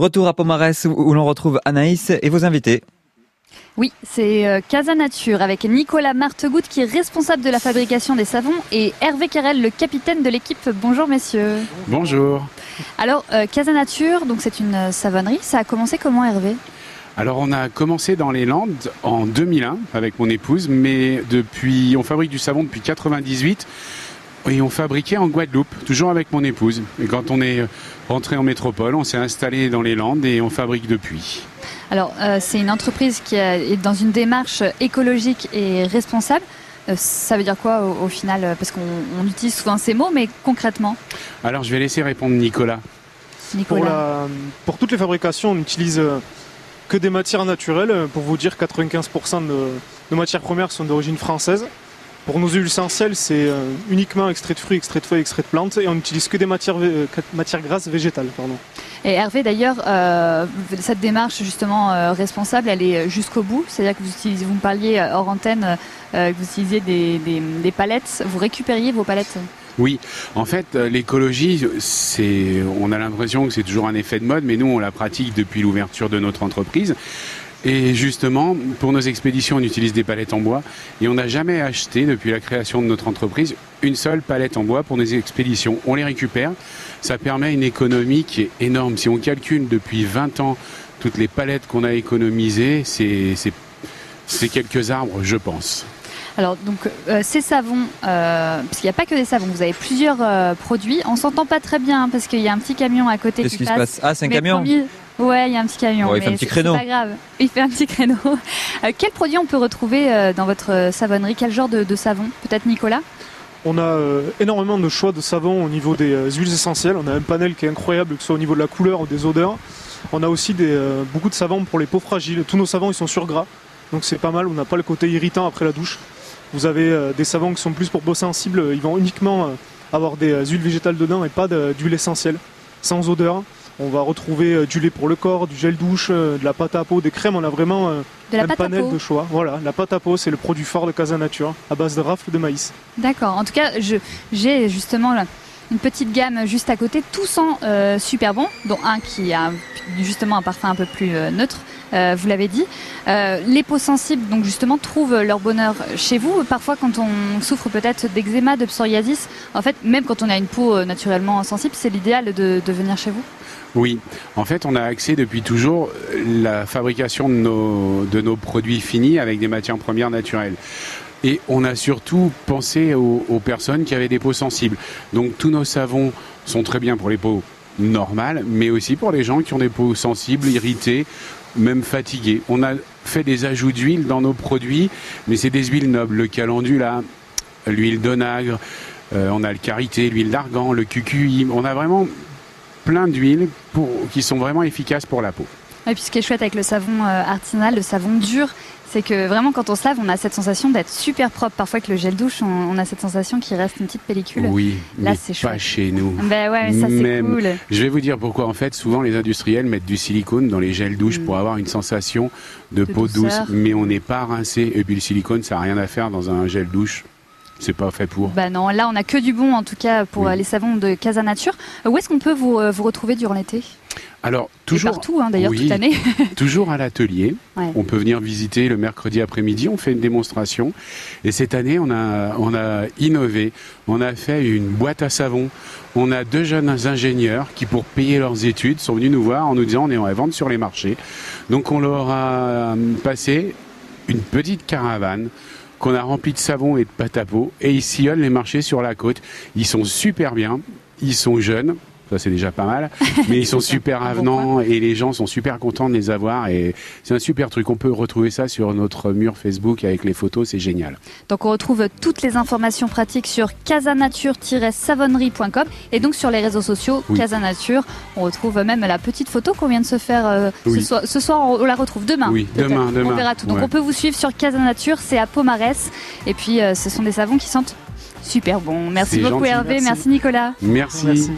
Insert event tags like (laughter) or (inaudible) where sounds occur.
Retour à Pomarès où l'on retrouve Anaïs et vos invités. Oui, c'est euh, Casa Nature avec Nicolas Martegout qui est responsable de la fabrication des savons et Hervé Carrel, le capitaine de l'équipe. Bonjour messieurs. Bonjour. Alors euh, Casa Nature, donc c'est une euh, savonnerie. Ça a commencé comment Hervé? Alors on a commencé dans les Landes en 2001 avec mon épouse, mais depuis on fabrique du savon depuis 98 et on fabriquait en Guadeloupe, toujours avec mon épouse. Et quand on est rentré en métropole, on s'est installé dans les Landes et on fabrique depuis. Alors euh, c'est une entreprise qui est dans une démarche écologique et responsable. Euh, ça veut dire quoi au, final Parce qu'on utilise souvent ces mots, mais concrètement Alors je vais laisser répondre Nicolas. Nicolas. Pour, pour toutes les fabrications, on utilise euh, que des matières naturelles. Pour vous dire, 95% de nos matières premières sont d'origine française. Pour nos huiles essentielles, c'est euh, uniquement extrait de fruits, extrait de feuilles, extrait de plantes et on n'utilise que des matières, euh, matières grasses végétales. Pardon. Et Hervé, d'ailleurs, euh, cette démarche justement responsable, elle est jusqu'au bout. C'est-à-dire que vous, utilisez, vous me parliez hors antenne que vous utilisiez des, des, palettes, vous récupériez vos palettes? Oui, en fait, l'écologie, c'est, on a l'impression que c'est toujours un effet de mode, mais nous, on la pratique depuis l'ouverture de notre entreprise. Et justement, pour nos expéditions, on utilise des palettes en bois et on n'a jamais acheté, depuis la création de notre entreprise, une seule palette en bois pour nos expéditions. On les récupère. Ça permet une économie qui est énorme. Si on calcule depuis 20 ans toutes les palettes qu'on a économisées, c'est quelques arbres, je pense. Alors donc euh, ces savons, euh, parce qu'il n'y a pas que des savons, vous avez plusieurs euh, produits. On s'entend pas très bien hein, parce qu'il y a un petit camion à côté qui, passe. Ah c'est un camion. Ouais, il y a un petit camion. il fait un petit créneau. pas grave. Il fait un petit créneau. (laughs) quel produit on peut retrouver dans votre savonnerie? Quel genre de, savon? Peut-être Nicolas? On a énormément de choix de savons au niveau des huiles essentielles. On a un panel qui est incroyable, que ce soit au niveau de la couleur ou des odeurs. On a aussi des, beaucoup de savons pour les peaux fragiles. Tous nos savons ils sont sur gras, donc c'est pas mal. On n'a pas le côté irritant après la douche. Vous avez euh, des savons qui sont plus pour peau sensible, ils vont uniquement euh, avoir des euh, huiles végétales dedans et pas d'huile essentielle, sans odeur. On va retrouver du lait pour le corps, du gel douche, de la pâte à peau, des crèmes. On a vraiment un panel de choix. Voilà, la pâte à peau, c'est le produit fort de Casa Nature, à base de rafles de maïs. D'accord. En tout cas, j'ai justement une petite gamme juste à côté, tout sent super bon, dont un qui a justement un parfum un peu plus neutre. Euh, vous l'avez dit. Euh, les peaux sensibles, donc justement, trouvent leur bonheur chez vous. Parfois, quand on souffre peut-être d'eczéma, de psoriasis, en fait, même quand on a une peau euh, naturellement sensible, c'est l'idéal de, venir chez vous oui, en fait, on a accès depuis toujours la fabrication de nos, de nos produits finis avec des matières premières naturelles. Et on a surtout pensé aux, aux, personnes qui avaient des peaux sensibles. Donc tous nos savons sont très bien pour les peaux normales, mais aussi pour les gens qui ont des peaux sensibles, irritées même fatigué. On a fait des ajouts d'huile dans nos produits, mais c'est des huiles nobles. Le calendula, l'huile d'onagre, euh, on a le karité, l'huile d'argan, le cucuy. On a vraiment plein d'huiles qui sont vraiment efficaces pour la peau. Et puis ce qui est chouette avec le savon euh, artisanal, le savon dur, c'est que vraiment quand on se lave, on a cette sensation d'être super propre. Parfois avec le gel douche, on, a cette sensation qu'il reste une petite pellicule. Oui, là c'est pas chez nous. Ben ouais, ça c'est cool. Je vais vous dire pourquoi. En fait, souvent les industriels mettent du silicone dans les gels douche pour mm. avoir une sensation de, peau douce, mais on n'est pas rincé. Et puis le silicone, ça n'a rien à faire dans un gel douche. C'est pas fait pour. Bah non, là on a que du bon en tout cas pour les savons de Casa Nature. Où est-ce qu'on peut vous, euh, vous retrouver durant l'été? Alors, toujours. partout, hein, d'ailleurs, toute l'année. (laughs) toujours à l'atelier. On peut venir visiter le mercredi après-midi. On fait une démonstration. Et cette année, on a, on a innové. On a fait une boîte à savon. On a deux jeunes ingénieurs qui, pour payer leurs études, sont venus nous voir en nous disant on est en vendre sur les marchés. Donc, on leur a passé une petite caravane qu'on a remplie de savon et de pâte à peau. Et ils sillonnent les marchés sur la côte. Ils sont super bien, ils sont jeunes, ça c'est déjà pas mal. Mais ils sont (laughs) super avenants et les gens sont super contents de les avoir et c'est un super truc. On peut retrouver ça sur notre mur Facebook avec les photos, c'est génial. Donc on retrouve toutes les informations pratiques sur casanature-savonnerie.com et donc sur les réseaux sociaux Casanature. On retrouve même la petite photo qu'on vient de se faire euh, ce, soir, On la retrouve demain. Oui, demain, demain. On verra tout. Donc on peut vous suivre sur Casanature, c'est à Pomarès et puis euh, ce sont des savons qui sentent super bon. Merci beaucoup Hervé, merci Nicolas. merci.